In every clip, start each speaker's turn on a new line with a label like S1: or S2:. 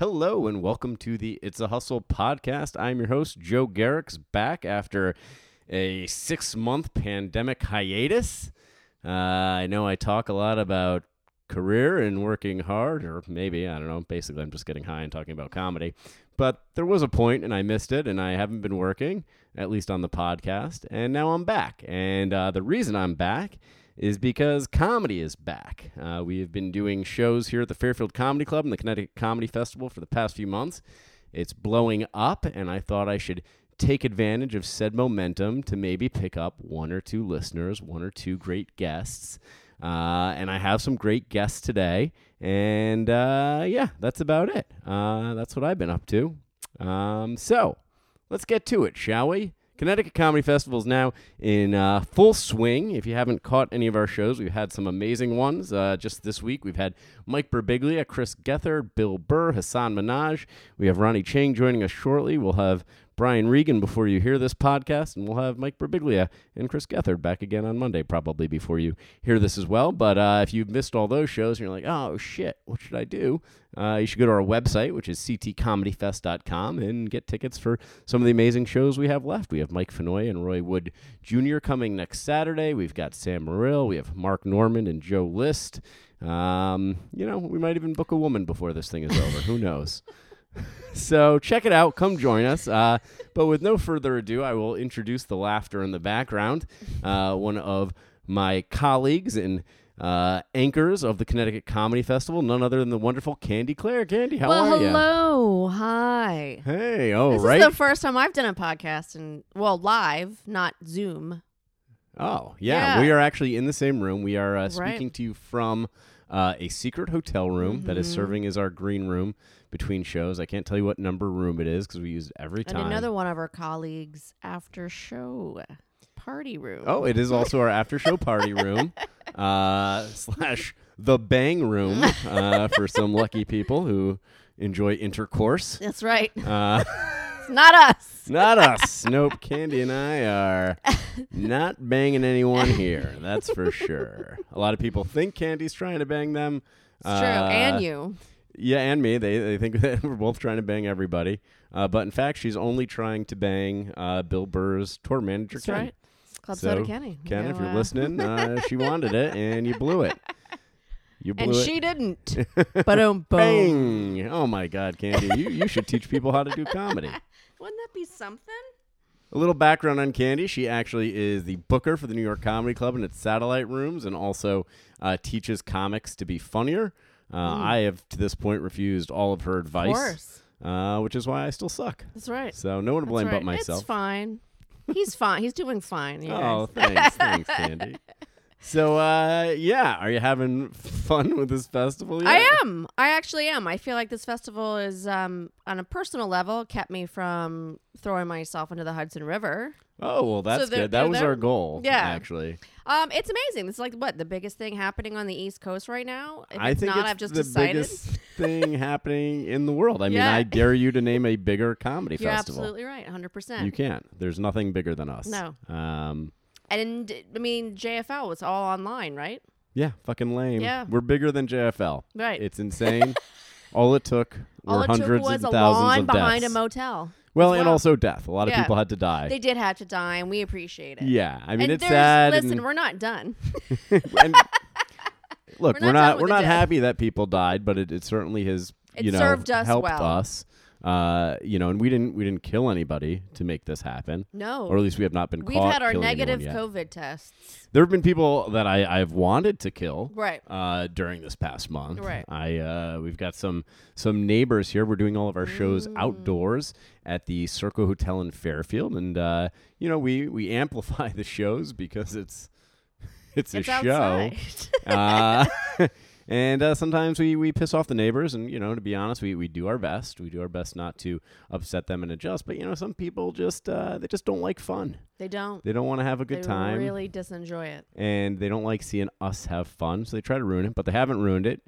S1: Hello and welcome to the It's a Hustle podcast. I'm your host, Joe Garrick's back after a six month pandemic hiatus. Uh, I know I talk a lot about career and working hard, or maybe, I don't know. Basically, I'm just getting high and talking about comedy. But there was a point and I missed it, and I haven't been working, at least on the podcast. And now I'm back. And uh, the reason I'm back is because comedy is back. Uh, we have been doing shows here at the Fairfield Comedy Club and the Connecticut Comedy Festival for the past few months. It's blowing up, and I thought I should take advantage of said momentum to maybe pick up one or two listeners, one or two great guests. Uh, and I have some great guests today. And uh, yeah, that's about it. Uh, that's what I've been up to. Um, so let's get to it, shall we? Connecticut Comedy Festival is now in uh, full swing. If you haven't caught any of our shows, we've had some amazing ones. Uh, just this week, we've had Mike Birbiglia, Chris Gethard, Bill Burr, Hasan Minhaj. We have Ronny Chieng joining us shortly. We'll have Brian Regan before you hear this podcast, and we'll have Mike Birbiglia and Chris Gethard back again on Monday, probably before you hear this as well. But uh, if you've missed all those shows and you're like, oh shit, what should I do? Uh, you should go to our website, which is ctcomedyfest.com, and get tickets for some of the amazing shows we have left. We have Mike Finoia and Roy Wood Jr. coming next Saturday. We've got Sam Morrill. We have Mark Norman and Joe List. Um, you know, we might even book a woman before this thing is over. Who knows? so check it out. Come join us. Uh, but with no further ado, I will introduce the laughter in the background. Uh, one of my colleagues and uh, anchors of the Connecticut Comedy Festival, none other than the wonderful Candi Clare. Candi, how
S2: well,
S1: are you?
S2: hello. Hi.
S1: Hey, oh,
S2: this
S1: right.
S2: is the first time I've done a podcast and well, live, not Zoom.
S1: oh, yeah,
S2: Yeah.
S1: We are actually in the same room. We are uh,
S2: Right.
S1: speaking to you from uh, a secret hotel room that is
S2: Mhm.
S1: serving as our green room between shows. I can't tell you what number room it is because we use it every time.
S2: And another one of our colleagues after show party room.
S1: Oh, it is also our after show party room uh, slash the bang room uh, for some lucky people who enjoy intercourse.
S2: That's right.
S1: Uh,
S2: not us.
S1: not us. Nope. Candi and I are not banging anyone here. That's for sure. A lot of people think Candi's trying to bang them.
S2: It's true. And
S1: Uh,
S2: you.
S1: Yeah, and me. They they think that we're both trying to bang everybody. Uh, but in fact, she's only trying to bang uh, Bill Burr's tour manager,
S2: That's
S1: Ken.
S2: right. Club
S1: So,
S2: Soda Kenny.
S1: Ken,
S2: You
S1: if you're
S2: uh,
S1: listening, uh, she wanted it, and you blew it. You blew
S2: And
S1: it.
S2: she didn't. But um.
S1: Bang! Oh my God, Candi, you you should teach people how to do comedy.
S2: Wouldn't that be something?
S1: A little background on Candi. She actually is the booker for the New York Comedy Club and its satellite rooms, and also uh, teaches comics to be funnier. Uh,
S2: Mm.
S1: I have to this point refused all of her
S2: Of
S1: advice,
S2: course.
S1: uh, which is why I still suck.
S2: That's right.
S1: So no one to blame
S2: right.
S1: but myself.
S2: It's fine. He's fine. He's doing fine. you
S1: Oh,
S2: guys.
S1: thanks, thanks, Candi. So, uh, yeah, are you having fun with this festival? Yet?
S2: I am. I actually am. I feel like this festival is, um, on a personal level, kept me from throwing myself into the Hudson River.
S1: Oh well, that's
S2: they're-
S1: good. That was our goal.
S2: Yeah.
S1: actually,
S2: Um, it's amazing. It's like what the biggest thing happening on the East Coast right now. If
S1: I
S2: it's
S1: think
S2: not,
S1: it's
S2: I've just
S1: the
S2: decided.
S1: biggest thing happening in the world. I mean,
S2: Yeah.
S1: I dare you to name a bigger comedy
S2: You're
S1: festival.
S2: absolutely right. 100. percent
S1: You can't. There's nothing bigger than us.
S2: No.
S1: Um.
S2: And I mean, JFL was all online, right?
S1: Yeah. Fucking lame.
S2: Yeah.
S1: We're bigger than JFL.
S2: Right.
S1: It's insane. All it took were
S2: all it took
S1: hundreds
S2: was
S1: and
S2: a
S1: thousands
S2: lawn
S1: of
S2: behind
S1: deaths.
S2: a motel.
S1: well,
S2: as
S1: and also death. A lot of people had to die.
S2: They did have to die, and we appreciate it.
S1: yeah. I mean,
S2: and
S1: it's sad.
S2: Listen,
S1: and-
S2: we're not done.
S1: and look,
S2: We're
S1: we're
S2: not
S1: not we're not happy that people died, but it, it certainly has
S2: It
S1: you know
S2: served us
S1: helped
S2: well.
S1: us. Uh, you know, and we didn't we didn't kill anybody to make this happen,
S2: No.
S1: or at least we have not been
S2: We've had our negative. COVID tests.
S1: There have been people that I I've wanted to kill.
S2: Right.
S1: Uh, during this past month,
S2: Right.
S1: I uh, we've got some some neighbors here. We're doing all of our shows
S2: Mm.
S1: outdoors at the Circle Hotel in Fairfield, and uh, you know we we amplify the shows because it's it's a
S2: It's
S1: show. uh, and uh, sometimes we, we piss off the neighbors, and you know, to be honest, we, we do our best. We do our best not to upset them and adjust. But you know, some people just uh, they just don't like fun.
S2: they don't.
S1: They don't want to have a good
S2: they
S1: time, They
S2: really disenjoy it.
S1: and they don't like seeing us have fun. So they try to ruin it, but they haven't ruined it.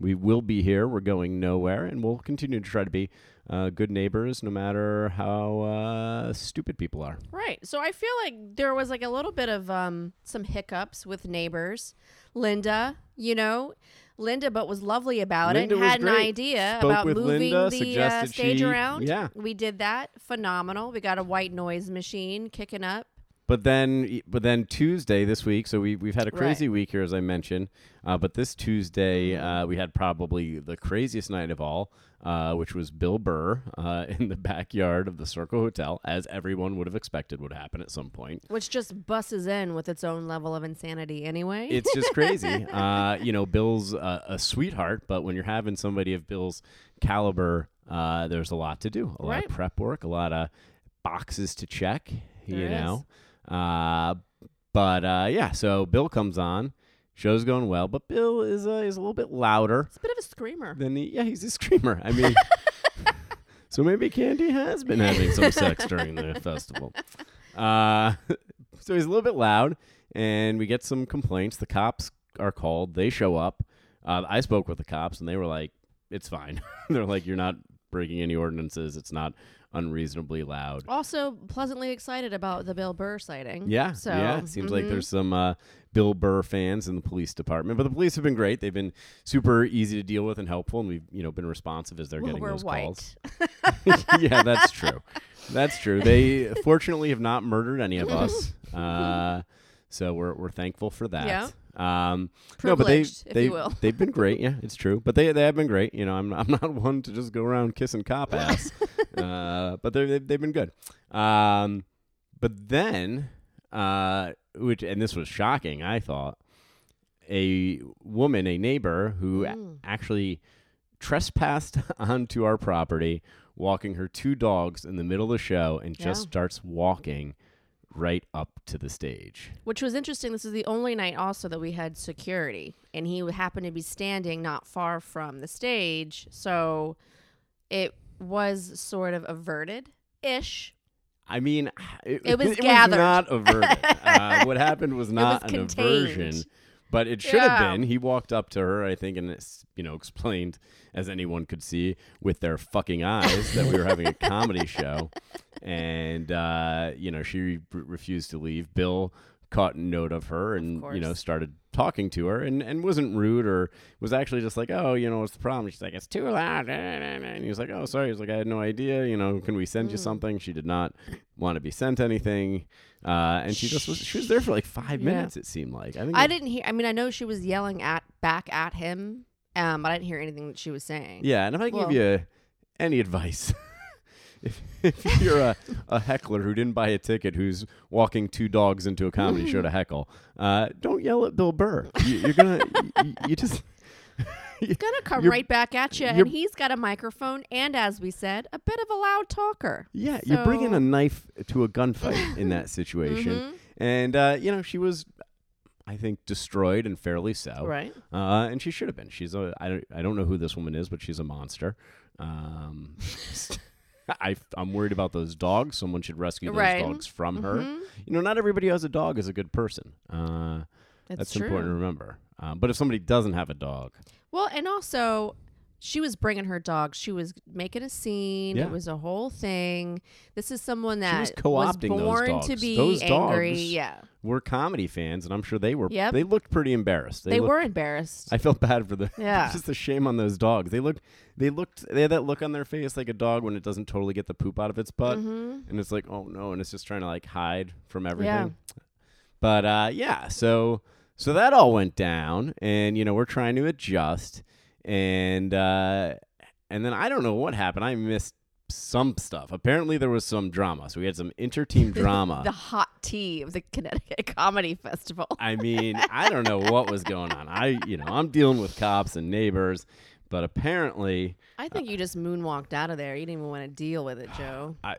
S1: We will be here. We're going nowhere, and we'll continue to try to be uh, good neighbors, no matter how uh, stupid people are.
S2: Right. So I feel like there was like a little bit of um some hiccups with neighbors. Linda, you know, Linda, but was lovely about
S1: Linda
S2: it. Had an idea
S1: Spoke
S2: about moving
S1: Linda,
S2: the uh, stage
S1: she-
S2: around.
S1: yeah.
S2: we did that. Phenomenal. We got a white noise machine kicking up.
S1: But then, but then Tuesday this week. So we we've had a crazy week here, as I mentioned. Uh, but this Tuesday, uh, we had probably the craziest night of all, uh, which was Bill Burr uh, in the backyard of the Circle Hotel, as everyone would have expected would happen at some point.
S2: Which just busses in with its own level of insanity anyway.
S1: It's just crazy. uh, you know, Bill's a sweetheart, but when you're having somebody of Bill's caliber, uh, there's a lot to do, a lot
S2: Right.
S1: of prep work, a lot of boxes to check. you
S2: There is.
S1: Uh, but uh, yeah. So Bill comes on, show's going well, but Bill is uh, is a little bit louder
S2: it's a bit of a screamer.
S1: than he. Yeah, he's a screamer. I mean. So maybe Candi has been having some sex during the festival. Uh, so he's a little bit loud, and we get some complaints. The cops are called. They show up. Uh, I spoke with the cops, and they were like, "It's fine." They're like, "You're not breaking any ordinances. It's not unreasonably loud."
S2: Also, pleasantly excited about the Bill Burr sighting.
S1: Yeah,
S2: So,
S1: yeah. It seems like
S2: mhm.
S1: there's some uh, Bill Burr fans in the police department, but the police have been great. They've been super easy to deal with and helpful, and we've you know been responsive as they're
S2: well,
S1: getting those
S2: white.
S1: calls. yeah, that's true. That's true. They fortunately have not murdered any of us, uh, so we're we're thankful for that.
S2: Yeah.
S1: Um, no, but they,
S2: if
S1: they,
S2: you will.
S1: They've been great. Yeah, it's true. But they they have been great. You know, I'm I'm not one to just go around kissing cop ass. uh, but they they've, they've been good. Um, but then, uh, which and this was shocking. I thought a woman, a neighbor who
S2: Mm.
S1: actually trespassed onto our property, walking her two dogs in the middle of the show, and just starts walking right up to the stage.
S2: Which was interesting. This is the only night also that we had security, and he happened to be standing not far from the stage, so it was sort of averted ish.
S1: I mean, it,
S2: It was
S1: it
S2: gathered.
S1: not averted. uh, what happened was not
S2: was
S1: an
S2: contained.
S1: aversion, but it should have been. He walked up to her, I think, and you know explained as anyone could see with their fucking eyes that we were having a comedy show, and uh, you know she re- refused to leave. Bill caught note of her and you know started talking to her and, and wasn't rude or was actually just like oh you know what's the problem she's like it's too loud and he was like oh sorry he's like i had no idea you know can we send you
S2: Mm.
S1: something she did not want to be sent anything uh, and she just was she was there for like five
S2: Yeah.
S1: minutes it seemed like i
S2: I
S1: it-
S2: didn't hear. I mean, I know she was yelling at back at him, um, but I didn't hear anything that she was saying.
S1: yeah and if i
S2: Well-
S1: give you any advice if, if you're a, a heckler who didn't buy a ticket who's walking two dogs into a comedy show to heckle uh, don't yell at bill burr you, you're gonna you, you just
S2: He's gonna come right back at you, and he's got a microphone, and as we said, a bit of a loud talker.
S1: Yeah, you're bringing a knife to a gunfight in that situation,
S2: Mhm.
S1: and uh, you know she was, I think, destroyed and fairly so.
S2: Right.
S1: Uh, and she should have been. She's a. I don't. I don't know who this woman is, but she's a monster. Um, I, I'm worried about those dogs. Someone should rescue those
S2: Right.
S1: dogs from her.
S2: Mhm.
S1: You know, not everybody who has a dog is a good person. Uh,
S2: That's,
S1: that's important to remember. Um, but if somebody doesn't have a dog,
S2: Well, and also, she was bringing her dog. She was making a scene.
S1: Yeah.
S2: It was a whole thing. This is someone that
S1: was those
S2: born to
S1: dogs.
S2: be
S1: Those
S2: angry.
S1: dogs-
S2: Yeah,
S1: we're comedy fans, and I'm sure they were.
S2: Yep.
S1: They looked pretty embarrassed.
S2: they,
S1: looked-
S2: were embarrassed.
S1: I felt bad for the.
S2: Yeah.
S1: just a shame on those dogs. They looked. They looked. They had that look on their face like a dog when it doesn't totally get the poop out of its butt,
S2: Mhm.
S1: and it's like, oh no, and it's just trying to like hide from everything. But uh, yeah, so so that all went down, and you know we're trying to adjust, and uh, and then I don't know what happened. I missed some stuff. Apparently there was some drama, so we had some inter-team drama.
S2: the hot tea of the Connecticut Comedy Festival.
S1: I mean, I don't know what was going on. I, you know, I'm dealing with cops and neighbors, but apparently,
S2: I think you just moonwalked out of there. You didn't even want to deal with it, Joe.
S1: I,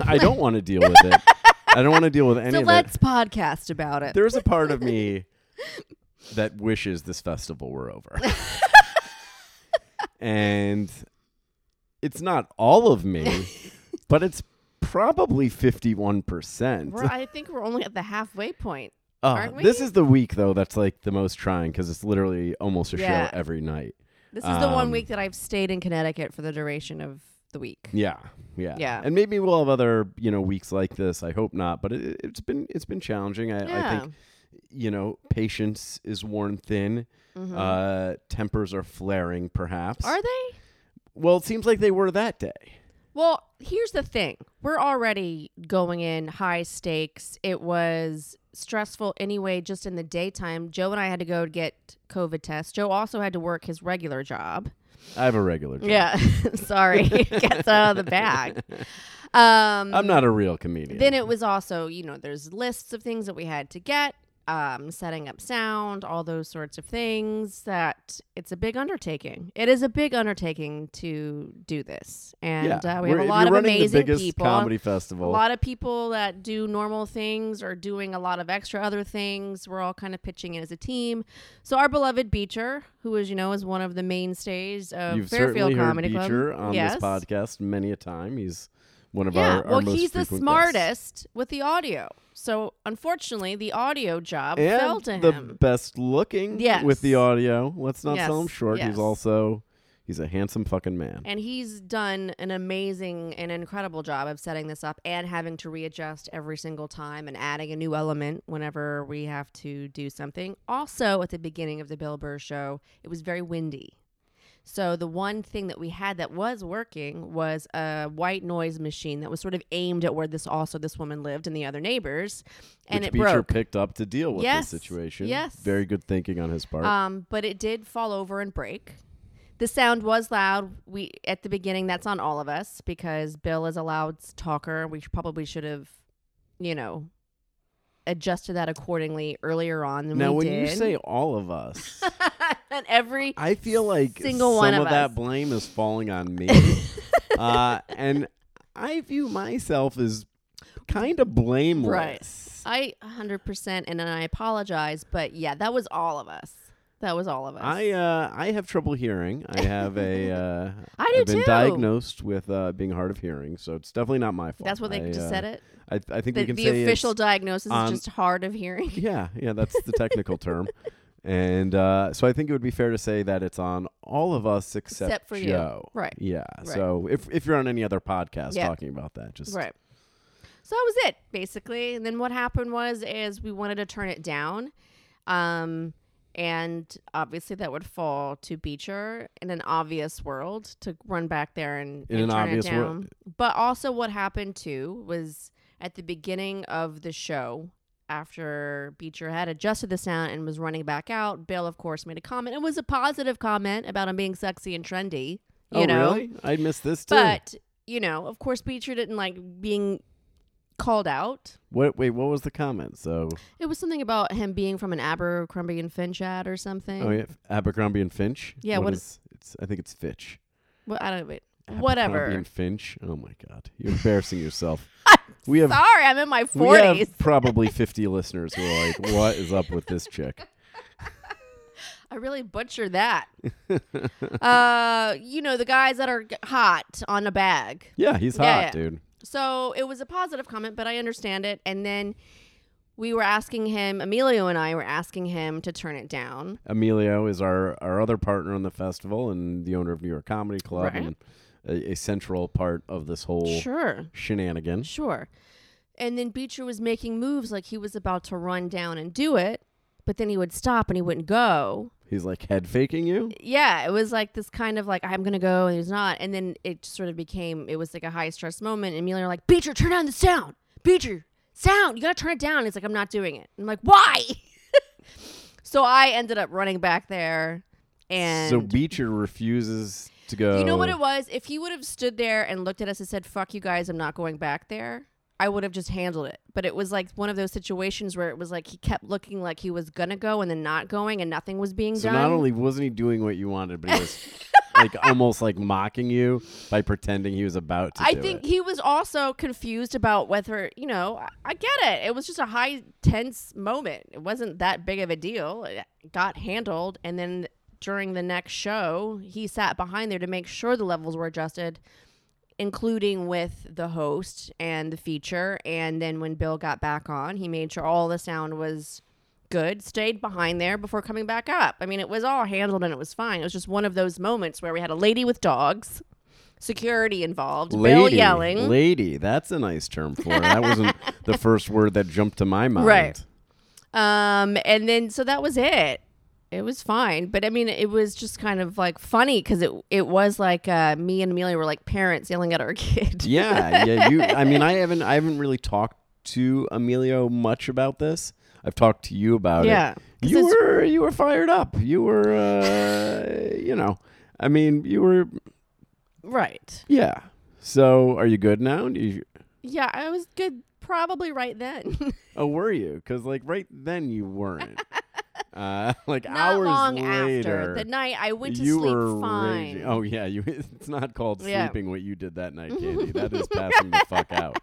S1: I don't want to deal with it. I don't want to deal with any
S2: so
S1: of
S2: let's
S1: it.
S2: podcast about it.
S1: There's a part of me that wishes this festival were over, and it's not all of me, but it's probably 51 percent.
S2: We're, I think we're only at the halfway point. Aren't
S1: this is the week though that's like the most trying because it's literally almost a
S2: Yeah.
S1: show every night.
S2: This is the one
S1: Um,
S2: week that I've stayed in Connecticut for the duration of the week.
S1: Yeah, yeah,
S2: Yeah.
S1: And maybe we'll have other you know weeks like this. I hope not, but it, it's been it's been challenging. I, I think you know, patience is worn thin. Uh, tempers are flaring, perhaps.
S2: Mm-hmm. Are they?
S1: well, it seems like they were that day.
S2: Well, here's the thing. We're already going in high stakes. It was stressful anyway, just in the daytime. Joe and I had to go get COVID tests. Joe also had to work his regular job.
S1: I have a regular job.
S2: Yeah. Sorry. Gets out of the bag. Um,
S1: I'm not a real comedian.
S2: then it was also, you know, there's lists of things that we had to get, um, setting up sound, all those sorts of things. That it's a big undertaking. It is a big undertaking to do this, and
S1: yeah.
S2: uh, we
S1: We're-
S2: have a lot of amazing
S1: the biggest
S2: people.
S1: comedy
S2: A lot of people that do normal things are doing a lot of extra other things. We're all kind of pitching in as a team. So our beloved Beecher, who as you know is one of the mainstays of
S1: You've
S2: Fairfield
S1: certainly heard
S2: Comedy Club,
S1: Beecher on
S2: yes.
S1: this podcast many a time. He's one of
S2: yeah,
S1: our, our
S2: well, he's the
S1: frequent guests.
S2: smartest with the audio. So unfortunately, the audio job fell
S1: and
S2: to
S1: the
S2: him.
S1: best looking
S2: Yes.
S1: with the audio. Let's not sell him short.
S2: yes.
S1: He's also he's a handsome fucking man.
S2: And he's done an amazing and incredible job of setting this up and having to readjust every single time and adding a new element whenever we have to do something. Also, at the beginning of the Bill Burr show, it was very windy. So the one thing that we had that was working was a white noise machine that was sort of aimed at where this also this woman lived and the other neighbors, and
S1: which
S2: it
S1: Beecher
S2: broke.
S1: picked up to deal with
S2: Yes,
S1: this situation.
S2: yes.
S1: Very good thinking on his part.
S2: Um, but it did fall over and break. The sound was loud. We at the beginning. That's on all of us because Bill is a loud talker. We probably should have, you know, adjusted that accordingly earlier on than
S1: now,
S2: we
S1: when
S2: did.
S1: you say all of us,
S2: and every
S1: I feel like
S2: Single
S1: some
S2: one
S1: of,
S2: of
S1: that
S2: us.
S1: blame is falling on me. uh, and I view myself as kind of blameless.
S2: I 100% and then I apologize, but yeah, that was all of us. That was all of us.
S1: I uh, I have trouble hearing. I have a uh,
S2: I do
S1: I've been
S2: too.
S1: diagnosed with uh, being hard of hearing, so it's definitely not my fault.
S2: That's what they
S1: I,
S2: just
S1: uh,
S2: said it.
S1: I, I think
S2: The,
S1: we can
S2: the
S1: say
S2: official diagnosis
S1: on-
S2: is just hard of hearing.
S1: Yeah, yeah, that's the technical term. And uh, so I think it would be fair to say that it's on all of us except,
S2: Except for you.
S1: Joe.
S2: Right.
S1: Yeah.
S2: Right.
S1: So if if you're on any other podcast
S2: Yeah.
S1: talking about that, just
S2: Right. So that was it, basically. And then what happened was is we wanted to turn it down. Um and obviously that would fall to Beecher in an obvious world to run back there and,
S1: In
S2: and
S1: an
S2: turn
S1: obvious
S2: it down.
S1: world.
S2: But also what happened too was at the beginning of the show after Beecher had adjusted the sound and was running back out, Bill of course made a comment. It was a positive comment about him being sexy and trendy. You
S1: oh,
S2: know?
S1: really? I missed this too.
S2: But, you know, of course Beecher didn't like being called out.
S1: what? Wait, what was the comment? So,
S2: It was something about him being from an Abercrombie and Finch ad or something.
S1: oh yeah, Abercrombie and Finch.
S2: Yeah,
S1: What
S2: what
S1: is? It's. I think it's Fitch.
S2: Well, I don't wait. Whatever.
S1: and Finch. Oh my God, you're embarrassing yourself. we have
S2: Sorry, I'm in my
S1: we
S2: forties.
S1: have probably 50 listeners who are like, "What is up with this chick?"
S2: I really butchered that. uh, you know the guys that are hot on a bag.
S1: Yeah, he's hot,
S2: Yeah, yeah.
S1: dude.
S2: So it was a positive comment, but I understand it. And then we were asking him, Emilio and I were asking him to turn it down.
S1: Emilio is our, our other partner on the festival and the owner of New York Comedy Club
S2: Right.
S1: and a, a central part of this whole
S2: Sure.
S1: shenanigan.
S2: Sure. And then Beecher was making moves like he was about to run down and do it, but then he would stop and he wouldn't go.
S1: He's like head faking you.
S2: Yeah, it was like this kind of like I'm gonna go and he's not, and then it sort of became it was like a high stress moment. And Emilio like, Beecher, turn down the sound. Beecher, sound, you gotta turn it down. He's like, I'm not doing it. I'm like, why? so I ended up running back there, and
S1: so Beecher refuses to go.
S2: you know what it was? If he would have stood there and looked at us and said, "Fuck you guys, I'm not going back there," I would have just handled it. But it was like one of those situations where it was like he kept looking like he was gonna go and then not going, and nothing was being
S1: So
S2: done.
S1: not only wasn't he doing what you wanted, but he was like almost like mocking you by pretending he was about to.
S2: I
S1: do
S2: think
S1: it.
S2: he was also confused about whether, you know, I, I get it. It was just a high tense moment. It wasn't that big of a deal. It got handled. And then during the next show, he sat behind there to make sure the levels were adjusted, including with the host and the feature. And then when Bill got back on, he made sure all the sound was good, stayed behind there before coming back up. I mean, it was all handled and it was fine. It was just one of those moments where we had a lady with dogs, security involved, Bill
S1: lady,
S2: yelling.
S1: lady. That's a nice term for it. That wasn't the first word that jumped to my mind.
S2: Right. Um, and then so that was it. It was fine, but I mean, it was just kind of like funny because it it was like uh, me and Emilio were like parents yelling at our kid.
S1: Yeah, yeah. You. I mean, I haven't. I haven't really talked to Emilio much about this. I've talked to you about it.
S2: yeah.
S1: it. You were. You were fired up. You were. Uh, you know. I mean, you were.
S2: right.
S1: Yeah. So, are you good now? You,
S2: Yeah, I was good. Probably right then.
S1: oh, were you? Because like right then you weren't. uh, like
S2: Not
S1: hours
S2: long
S1: later.
S2: after the night I went to
S1: you
S2: sleep
S1: were
S2: fine.
S1: raging. Oh yeah, you. It's not called
S2: Yeah.
S1: sleeping. What you did that night, Candi. that is passing the fuck out.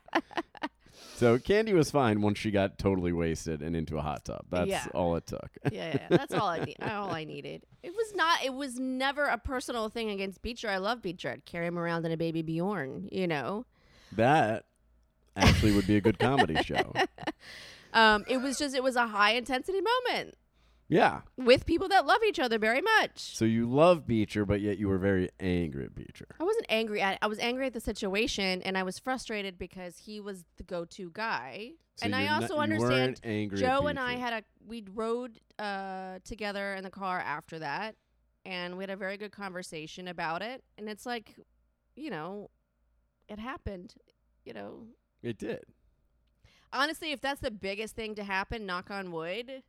S1: So Candi was fine once she got totally wasted and into a hot tub. That's
S2: Yeah.
S1: all it took.
S2: yeah, yeah, that's all I need. All I needed. It was not. It was never a personal thing against Beecher. I love Beecher. I'd carry him around in a baby Bjorn. You know.
S1: that actually would be a good comedy show.
S2: Um, it was just. It was a high intensity moment
S1: Yeah.
S2: with people that love each other very much.
S1: So you love Beecher, but yet you were very angry at Beecher.
S2: I wasn't angry at. I was angry at the situation, and I was frustrated because he was the go-to guy.
S1: So
S2: and I
S1: you're not-
S2: also understand Joe and I had a we rode uh, together in the car after that, and we had a very good conversation about it. And it's like, you know, it happened. You know,
S1: It did.
S2: honestly, if that's the biggest thing to happen, knock on wood,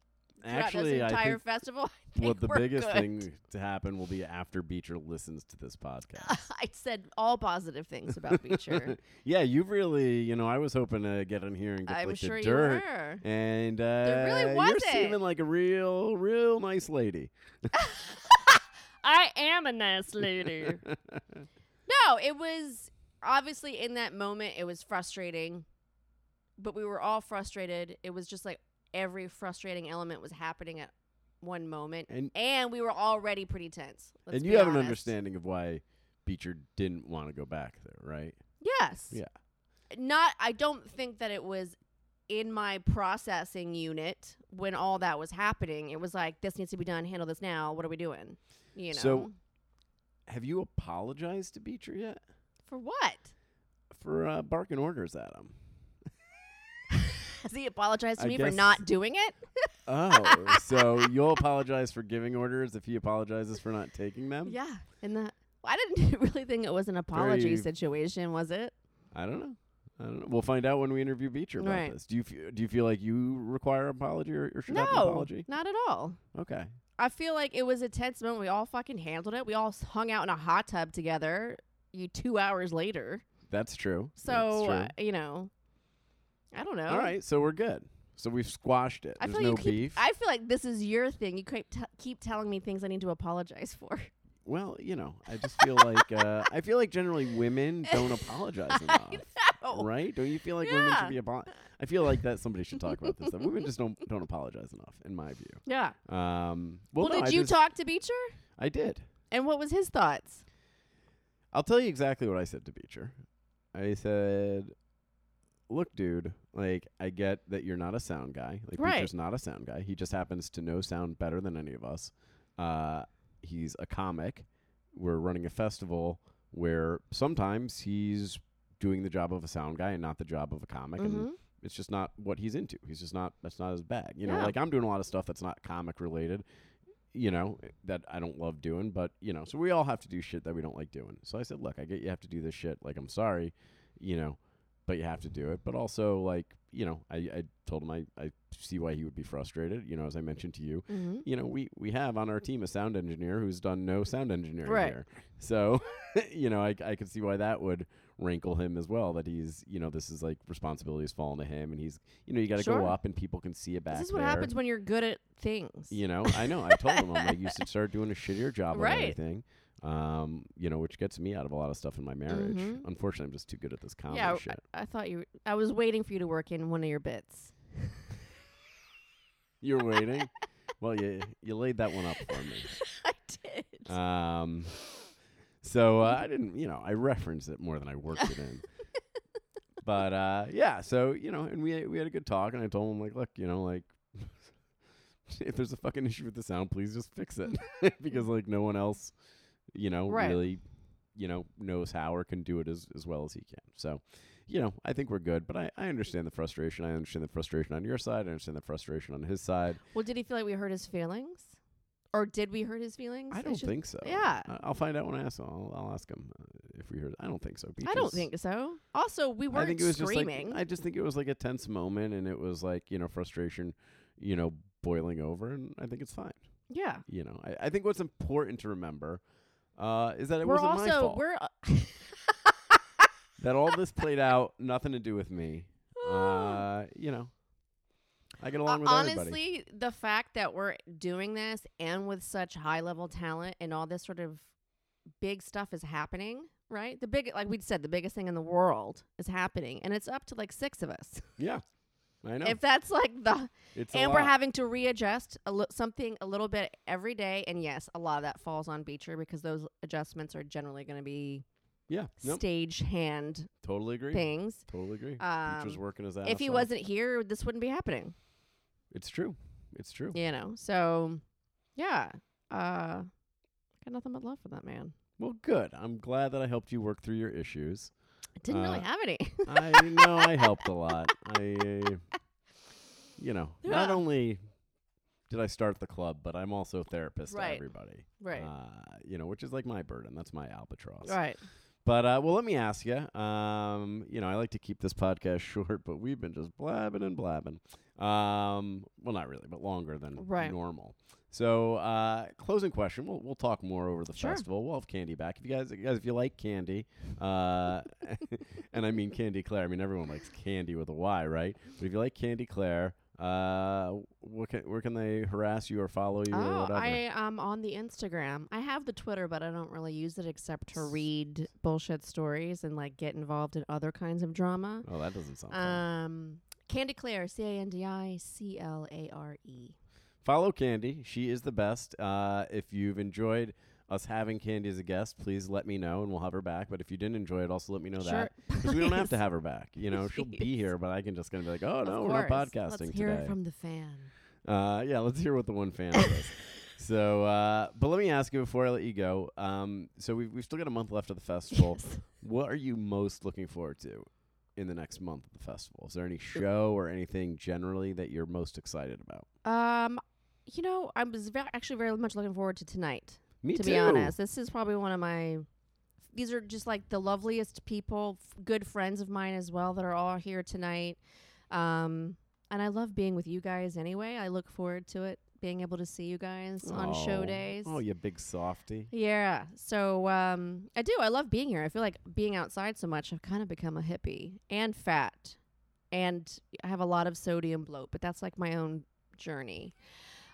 S1: Actually, I
S2: entire
S1: think
S2: festival, I think
S1: what the biggest
S2: good.
S1: thing to happen will be after Beecher listens to this podcast.
S2: I said all positive things about Beecher.
S1: yeah, you've really, you know, I was hoping to get in here and get
S2: I'm
S1: like
S2: sure
S1: the dirt. And uh,
S2: really was
S1: you're
S2: wasn't.
S1: seeming like a real, real nice lady.
S2: I am a nice lady. No, it was obviously in that moment it was frustrating, but we were all frustrated. It was just like every frustrating element was happening at one moment,
S1: and
S2: and we were already pretty tense. Let's
S1: and you have an understanding of why Beecher didn't want to go back there, right?
S2: Yes.
S1: Yeah.
S2: Not. I don't think that it was in my processing unit when all that was happening. It was like this needs to be done. Handle this now. What are we doing? You know.
S1: So- Have you apologized to Beecher yet
S2: for what?
S1: for uh, barking orders at him?
S2: Has he apologized to
S1: I
S2: me for not doing it?
S1: Oh, so you'll apologize for giving orders if he apologizes for not taking them?
S2: Yeah, and that I didn't really think it was an apology
S1: Very-
S2: situation, was it?
S1: I don't know. I don't know. We'll find out when we interview Beecher about
S2: Right.
S1: this. Do you f- do you feel like you require an apology or, or should have an
S2: No,
S1: apology?
S2: not at all.
S1: Okay.
S2: I feel like it was a tense moment. We all fucking handled it. We all hung out in a hot tub together. You two hours later,
S1: That's true.
S2: so
S1: That's
S2: uh,
S1: true.
S2: you know, I don't know.
S1: All right, so we're good. So we've squashed it.
S2: I
S1: There's
S2: feel
S1: no
S2: you keep,
S1: beef.
S2: I feel like this is your thing. You keep t- keep telling me things I need to apologize for.
S1: well, you know, I just feel like uh, I feel like generally women don't apologize enough. Right? Don't you feel like women
S2: Yeah.
S1: should be apo- I feel like that somebody should talk about this. That women just don't don't apologize enough, in my view.
S2: Yeah.
S1: Um,
S2: Well,
S1: well, no,
S2: did
S1: I
S2: you
S1: just-
S2: talk to Beecher?
S1: I did.
S2: And what was his thoughts?
S1: I'll tell you exactly what I said to Beecher. I said, "Look, dude, like I get that you're not a sound guy. Like
S2: Right.
S1: Beecher's not a sound guy. He just happens to know sound better than any of us. Uh, he's a comic. We're running a festival where sometimes he's doing the job of a sound guy and not the job of a comic, and
S2: Mhm.
S1: it's just not what he's into. He's just not. That's not his bag. You know,
S2: Yeah.
S1: like I'm doing a lot of stuff that's not comic related. You know that I don't love doing, but you know, so we all have to do shit that we don't like doing. So I said, look, I get you have to do this shit. Like I'm sorry, you know, but you have to do it. But also, like you know, I, I told him I, I see why he would be frustrated. You know, as I mentioned to you,
S2: Mhm.
S1: you know, we we have on our team a sound engineer who's done no sound engineering
S2: Right.
S1: here. So, you know, I I could see why that would rankle him as well. That he's, you know, this is like responsibilities falling to him, and he's, you know, you got to
S2: Sure.
S1: go up and people can see it back
S2: This is what
S1: there.
S2: happens when you're good at things.
S1: You know, I know. I told him I'm like, you should start doing a shittier job
S2: Right.
S1: of everything. Um, you know, which gets me out of a lot of stuff in my marriage.
S2: Mhm.
S1: Unfortunately, I'm just too good at this comedy
S2: yeah,
S1: shit.
S2: I, I thought you. I was waiting for you to work in one of your bits.
S1: You're waiting. well, you you laid that one up for me.
S2: I did.
S1: Um, so uh, I didn't, you know, I referenced it more than I worked it in. but uh, yeah, so you know, and we we had a good talk, and I told him like, look, you know, like. If there's a fucking issue with the sound, please just fix it because like no one else, you know,
S2: Right.
S1: really, you know, knows how or can do it as as well as he can. So, you know, I think we're good. But I, I understand the frustration. I understand the frustration on your side. I understand the frustration on his side.
S2: Well, did he feel like we hurt his feelings, or did we hurt his feelings?
S1: I don't
S2: just-
S1: think so.
S2: Yeah.
S1: I- I'll find out when I ask him. I'll, I'll ask him uh, if we heard. I don't think so.
S2: I don't think so. Also, we weren't
S1: I think it was
S2: screaming.
S1: just like I just think it was like a tense moment, and it was like you know frustration, you know, boiling over, and I think it's fine.
S2: yeah.
S1: You know, I, I think what's important to remember uh, is that it
S2: we're
S1: wasn't my fault.
S2: we're uh,
S1: that all this played out, nothing to do with me. Uh, you know, I get along with everybody.
S2: honestly the fact that we're doing this and with such high level talent and all this sort of big stuff is happening. Right, the big, like we said, the biggest thing in the world is happening, and it's up to like six of us.
S1: Yeah, I know.
S2: If that's like the
S1: it's
S2: and we're having to readjust a li- something a little bit every day. And yes, a lot of that falls on Beecher because those adjustments are generally going to be
S1: yeah, nope,
S2: stage hand
S1: totally agree.
S2: things.
S1: Totally agree.
S2: Um,
S1: Beecher's working his ass
S2: If he
S1: off.
S2: wasn't here, this wouldn't be happening.
S1: it's true. It's true.
S2: You know, so yeah, uh, got nothing but love for that man.
S1: Well, good. I'm glad that I helped you work through your issues.
S2: I didn't really
S1: Uh,
S2: have any.
S1: I know I helped a lot. I, uh, you know, not only did I start the club, but I'm also a therapist
S2: Right.
S1: to everybody.
S2: right,
S1: Uh, you know, which is like my burden. That's my albatross.
S2: right.
S1: But uh, well, let me ask you. Um, you know, I like to keep this podcast short, but we've been just blabbing and blabbing. Um, well, not really, but longer than
S2: Right.
S1: normal. So, uh, closing question. We'll we'll talk more over the
S2: Sure.
S1: festival. We'll have candy back. If you guys, you guys, if you like candy, uh, and I mean Candi Clare. I mean everyone likes candy with a Y, right? But if you like Candi Clare, uh, what can, where can they harass you or follow you or
S2: Oh,
S1: whatever?
S2: I am on the Instagram. I have the Twitter, but I don't really use it except to read bullshit stories and like get involved in other kinds of drama.
S1: oh, that doesn't sound fun.
S2: Candi Clare, C A N D I C L A R E.
S1: follow Candi. She is the best. Uh, if you've enjoyed us having Candi as a guest, please let me know and we'll have her back. But if you didn't enjoy it, also let me know
S2: Sure.
S1: that because we don't have to have her back. You know, she'll be here, but I can just kind of be like, oh no, we're not podcasting
S2: Let's hear
S1: today.
S2: it from the fan.
S1: uh, yeah, let's hear what the one fan says. So, uh, but let me ask you before I let you go. Um, so we've we've still got a month left of the festival.
S2: Yes.
S1: What are you most looking forward to in the next month of the festival? Is there any show or anything generally that you're most excited about?
S2: Um, you know, I was ve- actually very much looking forward to tonight.
S1: Me
S2: to
S1: too.
S2: be honest, this is probably one of my. These are just like the loveliest people, f- good friends of mine as well, that are all here tonight. Um, and I love being with you guys anyway. I look forward to it, being able to see you guys on show
S1: Oh.
S2: days.
S1: Oh, you big softy.
S2: Yeah. So um, I do. I love being here. I feel like being outside so much, I've kind of become a hippie and fat. And I have a lot of sodium bloat, but that's like my own journey.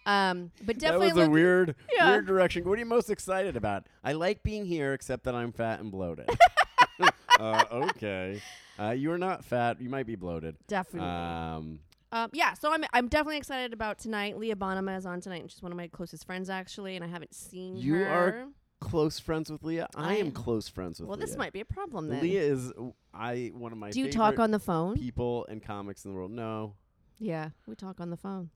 S2: Um, but definitely
S1: that was a weird,
S2: Yeah.
S1: weird direction. What are you most excited about? I like being here, except that I'm fat and bloated. uh, okay, uh, you are not fat. You might be bloated.
S2: definitely.
S1: Um,
S2: Um, yeah, so I'm I'm definitely excited about tonight. Leah Bonnema is on tonight, and she's one of my closest friends actually, and I haven't seen
S1: You
S2: her.
S1: are close friends with Leah. I,
S2: I
S1: am close friends with
S2: well,
S1: Leah.
S2: this might be a problem then.
S1: Leah is I one of my
S2: Do you talk on the phone?
S1: people and comics in the world. No,
S2: yeah, we talk on the phone.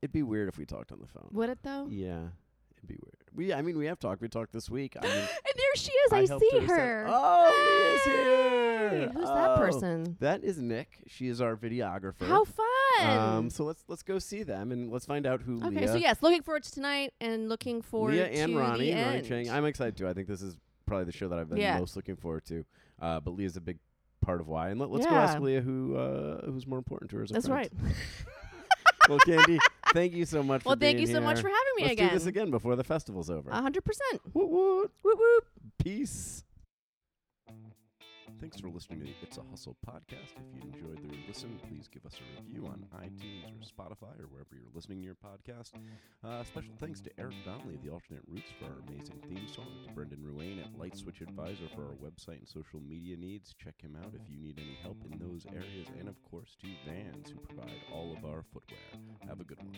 S1: it'd be weird if we talked on the phone.
S2: Would it though?
S1: Yeah, it'd be weird. We, I mean, we have talked. We talked this week. I mean,
S2: And there she is. I,
S1: helped
S2: see
S1: set-
S2: her.
S1: Oh, Leah's here.
S2: Hey, who's that
S1: Oh.
S2: person?
S1: That is Nick. She is our videographer.
S2: How fun!
S1: Um, so let's let's go see them and let's find out who
S2: okay,
S1: Leah,
S2: so yes, looking forward to tonight and looking forward
S1: Leah and
S2: to
S1: Ronnie,
S2: the
S1: Ronnie
S2: end.
S1: Chieng. I'm excited too. I think this is probably the show that I've been
S2: Yeah.
S1: most looking forward to. Uh, but Leah's a big part of why. And let, us go ask Leah who uh, who's more important to her as a
S2: That's
S1: friend.
S2: right.
S1: well, Candi, thank you so much.
S2: well,
S1: for
S2: thank you so much for having me
S1: Let's
S2: again.
S1: do this again before the festival's over.
S2: A hundred percent.
S1: Woot woot.
S2: Whoop whoop.
S1: Peace. Thanks for listening to the It's a Hustle podcast. If you enjoyed the listen, please give us a review on iTunes or Spotify or wherever you're listening to your podcast. Uh, special thanks to Eric Donnelly of the Alternate Routes for our amazing theme song, to Brendan Ruane at Light Switch Advisor for our website and social media needs. Check him out if you need any help in those areas, and of course to Vans who provide all of our footwear. Have a good one.